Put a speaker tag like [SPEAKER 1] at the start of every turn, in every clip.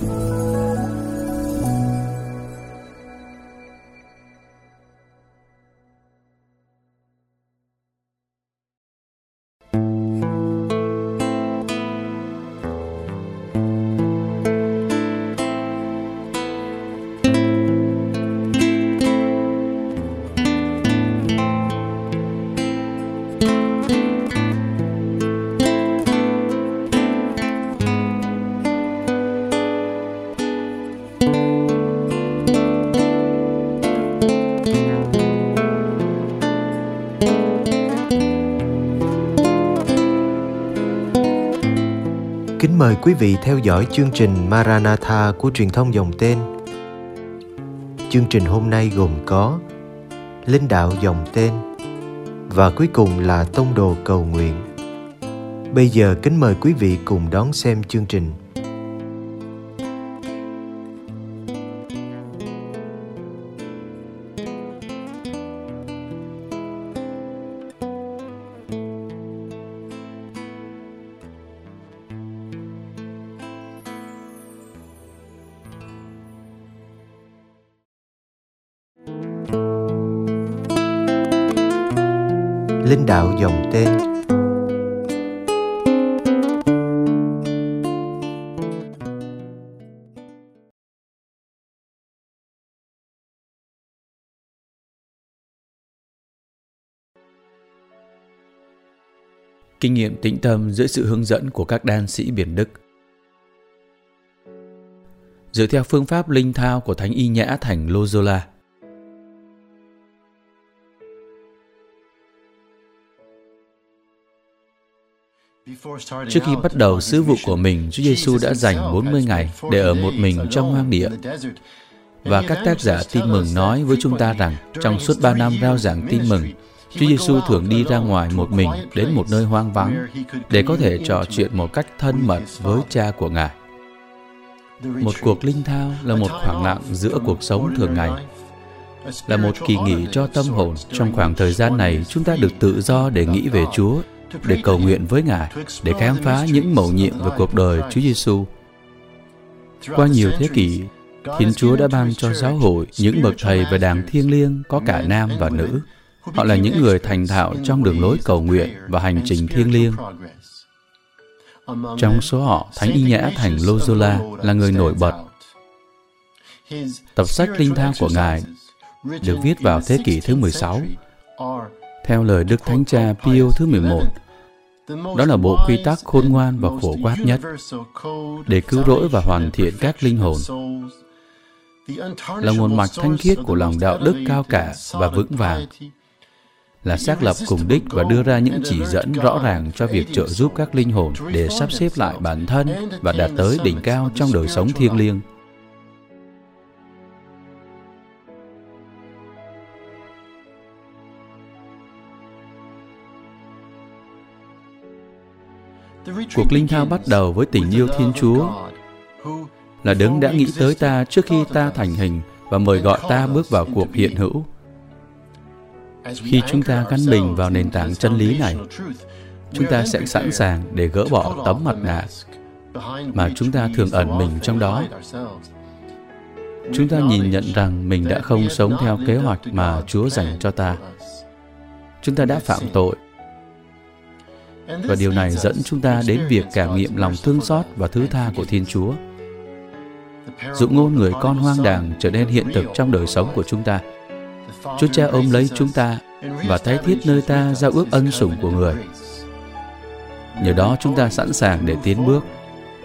[SPEAKER 1] Kính mời quý vị theo dõi chương trình Maranatha của truyền thông dòng tên. Chương trình hôm nay gồm có Linh đạo dòng tên và cuối cùng là Tông đồ cầu nguyện. Bây giờ kính mời quý vị cùng đón xem chương trình. Linh đạo dòng tên.
[SPEAKER 2] Kinh nghiệm tĩnh tâm dưới sự hướng dẫn của các đan sĩ biển Đức. Dựa theo phương pháp linh thao của Thánh Y Nhã thành Lozola – Trước khi bắt đầu sứ vụ của mình, Chúa Giêsu đã dành 40 ngày để ở một mình trong hoang địa. Và các tác giả tin mừng nói với chúng ta rằng trong suốt 3 năm rao giảng tin mừng, Chúa Giêsu thường đi ra ngoài một mình đến một nơi hoang vắng để có thể trò chuyện một cách thân mật với cha của Ngài. Một cuộc linh thao là một khoảng lặng giữa cuộc sống thường ngày là một kỳ nghỉ cho tâm hồn. Trong khoảng thời gian này, chúng ta được tự do để nghĩ về Chúa để cầu nguyện với Ngài, để khám phá những mầu nhiệm về cuộc đời Chúa Giêsu. Qua nhiều thế kỷ, Thiên Chúa đã ban cho giáo hội những bậc thầy và đảng thiêng liêng có cả nam và nữ. Họ là những người thành thạo trong đường lối cầu nguyện và hành trình thiêng liêng. Trong số họ, Thánh Y Nhã Thành Loyola là người nổi bật. Tập sách linh thang của Ngài được viết vào thế kỷ thứ 16. Theo lời Đức Thánh Cha Pio thứ 11, đó là bộ quy tắc khôn ngoan và phổ quát nhất để cứu rỗi và hoàn thiện các linh hồn. Là nguồn mạch thanh khiết của lòng đạo đức cao cả và vững vàng, là xác lập cùng đích và đưa ra những chỉ dẫn rõ ràng cho việc trợ giúp các linh hồn để sắp xếp lại bản thân và đạt tới đỉnh cao trong đời sống thiêng liêng. Cuộc linh thao bắt đầu với tình yêu Thiên Chúa, là đấng đã nghĩ tới ta trước khi ta thành hình và mời gọi ta bước vào cuộc hiện hữu. Khi chúng ta gắn mình vào nền tảng chân lý này, chúng ta sẽ sẵn sàng để gỡ bỏ tấm mặt nạ mà chúng ta thường ẩn mình trong đó. Chúng ta nhìn nhận rằng mình đã không sống theo kế hoạch mà Chúa dành cho ta. Chúng ta đã phạm tội và điều này dẫn chúng ta đến việc cảm nghiệm lòng thương xót và thứ tha của Thiên Chúa. Dụ ngôn người con hoang đàng trở nên hiện thực trong đời sống của chúng ta. Chúa Cha ôm lấy chúng ta và tái thiết nơi ta giao ước ân sủng của người. Nhờ đó chúng ta sẵn sàng để tiến bước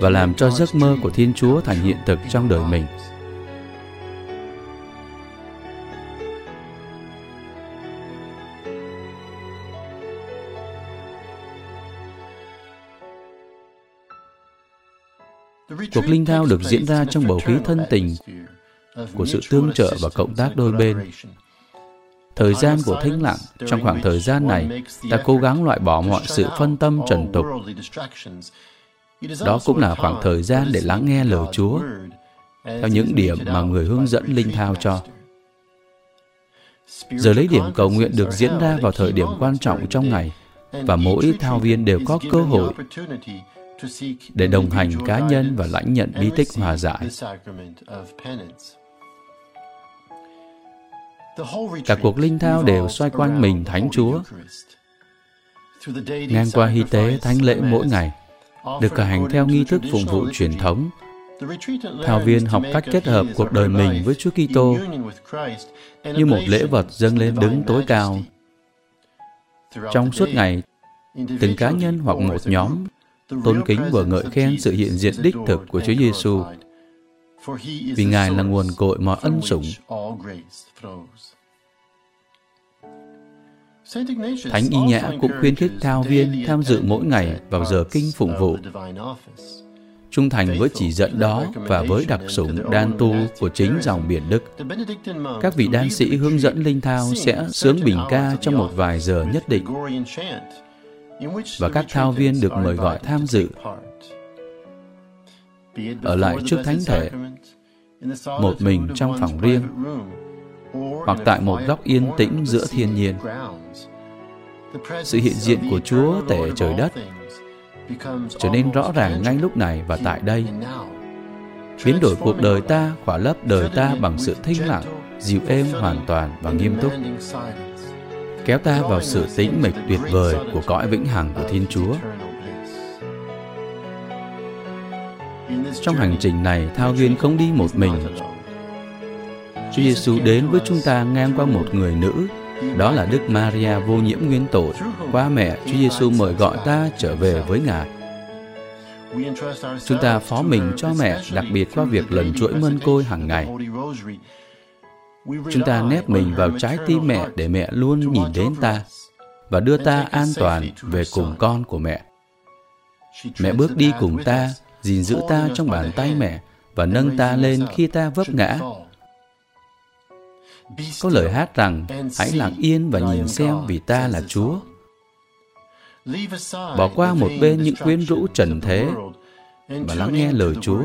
[SPEAKER 2] và làm cho giấc mơ của Thiên Chúa thành hiện thực trong đời mình. Cuộc linh thao được diễn ra trong bầu khí thân tình của sự tương trợ và cộng tác đôi bên. Thời gian của thinh lặng, trong khoảng thời gian này, ta cố gắng loại bỏ mọi sự phân tâm trần tục. Đó cũng là khoảng thời gian để lắng nghe lời Chúa, theo những điểm mà người hướng dẫn linh thao cho. Giờ lấy điểm cầu nguyện được diễn ra vào thời điểm quan trọng trong ngày, và mỗi thao viên đều có cơ hội để đồng hành cá nhân và lãnh nhận bí tích hòa giải. Cả cuộc linh thao đều xoay quanh mình Thánh Chúa. Ngang qua hy tế thánh lễ mỗi ngày, được cử hành theo nghi thức phụng vụ truyền thống. Thao viên học cách kết hợp cuộc đời mình với Chúa Kitô như một lễ vật dâng lên đứng tối cao. Trong suốt ngày, từng cá nhân hoặc một nhóm tôn kính và ngợi khen sự hiện diện đích thực của Chúa Giêsu vì Ngài là nguồn cội mọi ân sủng. Thánh Y Nhã cũng khuyến khích thao viên tham dự mỗi ngày vào giờ kinh phụng vụ. Trung thành với chỉ dẫn đó và với đặc sủng đan tu của chính dòng biển Đức. Các vị đan sĩ hướng dẫn linh thao sẽ sướng bình ca trong một vài giờ nhất định và các thao viên được mời gọi tham dự. Ở lại trước thánh thể, một mình trong phòng riêng, hoặc tại một góc yên tĩnh giữa thiên nhiên. Sự hiện diện của chúa tể trời đất trở nên rõ ràng ngay lúc này và tại đây. Biến đổi cuộc đời ta, khỏa lấp đời ta bằng sự thinh lặng, dịu êm hoàn toàn và nghiêm túc kéo ta vào sự tĩnh mịch tuyệt vời của cõi vĩnh hằng của Thiên Chúa. Trong hành trình này, Thao Duyên không đi một mình. Chúa Giêsu đến với chúng ta ngang qua một người nữ, đó là Đức Maria vô nhiễm nguyên tội. Qua mẹ, Chúa Giêsu mời gọi ta trở về với Ngài. Chúng ta phó mình cho mẹ, đặc biệt qua việc lần chuỗi mân côi hàng ngày. Chúng ta nép mình vào trái tim mẹ để mẹ luôn nhìn đến ta và đưa ta an toàn về cùng con của mẹ. Mẹ bước đi cùng ta, gìn giữ ta trong bàn tay mẹ và nâng ta lên khi ta vấp ngã. Có lời hát rằng, hãy lặng yên và nhìn xem vì ta là Chúa. Bỏ qua một bên những quyến rũ trần thế và lắng nghe lời Chúa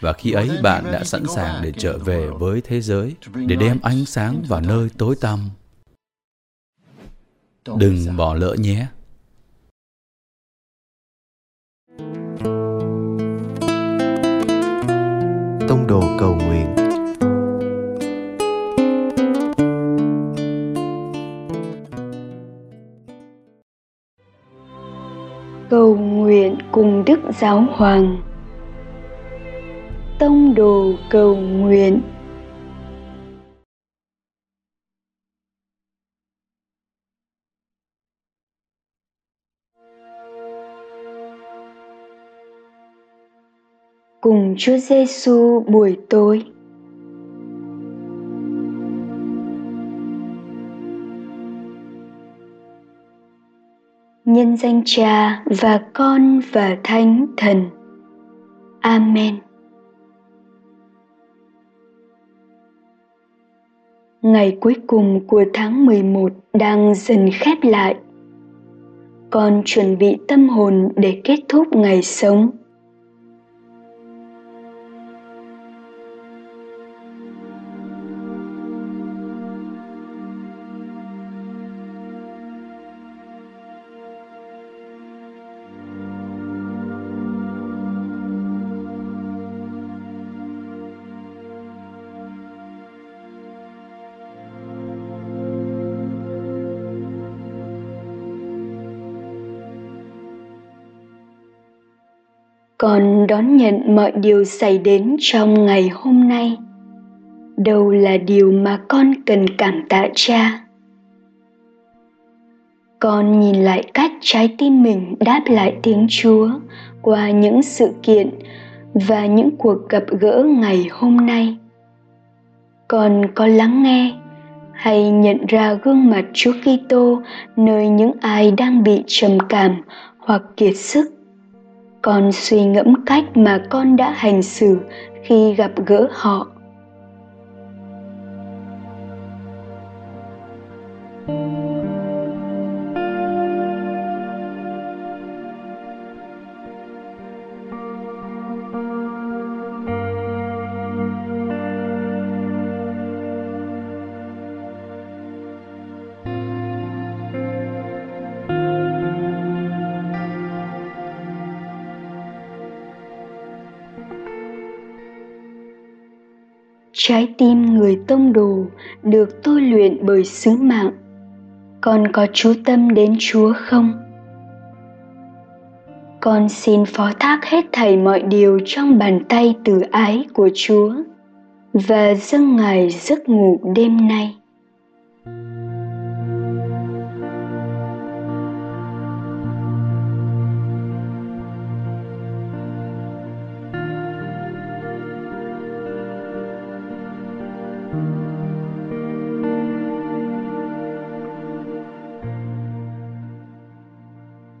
[SPEAKER 2] và khi ấy bạn đã sẵn sàng để trở về với thế giới để đem ánh sáng vào nơi tối tăm. Đừng bỏ lỡ nhé.
[SPEAKER 1] Tông đồ cầu nguyện.
[SPEAKER 3] Cầu nguyện cùng đức giáo hoàng tông đồ cầu nguyện cùng Chúa Giêsu buổi tối. Nhân danh Cha và Con và Thánh Thần. Amen. Ngày cuối cùng của tháng 11 đang dần khép lại. Con chuẩn bị tâm hồn để kết thúc ngày sống con đón nhận mọi điều xảy đến trong ngày hôm nay. Đâu là điều mà con cần cảm tạ cha? Con nhìn lại cách trái tim mình đáp lại tiếng chúa qua những sự kiện và những cuộc gặp gỡ ngày hôm nay. Con có lắng nghe hay nhận ra gương mặt Chúa Kitô nơi những ai đang bị trầm cảm hoặc kiệt sức? Con suy ngẫm cách mà con đã hành xử khi gặp gỡ họ. Trái tim người tông đồ được tôi luyện bởi sứ mạng. Con có chú tâm đến chúa không? Con xin phó thác hết thảy mọi điều trong bàn tay từ ái của chúa và dâng ngài giấc ngủ đêm nay.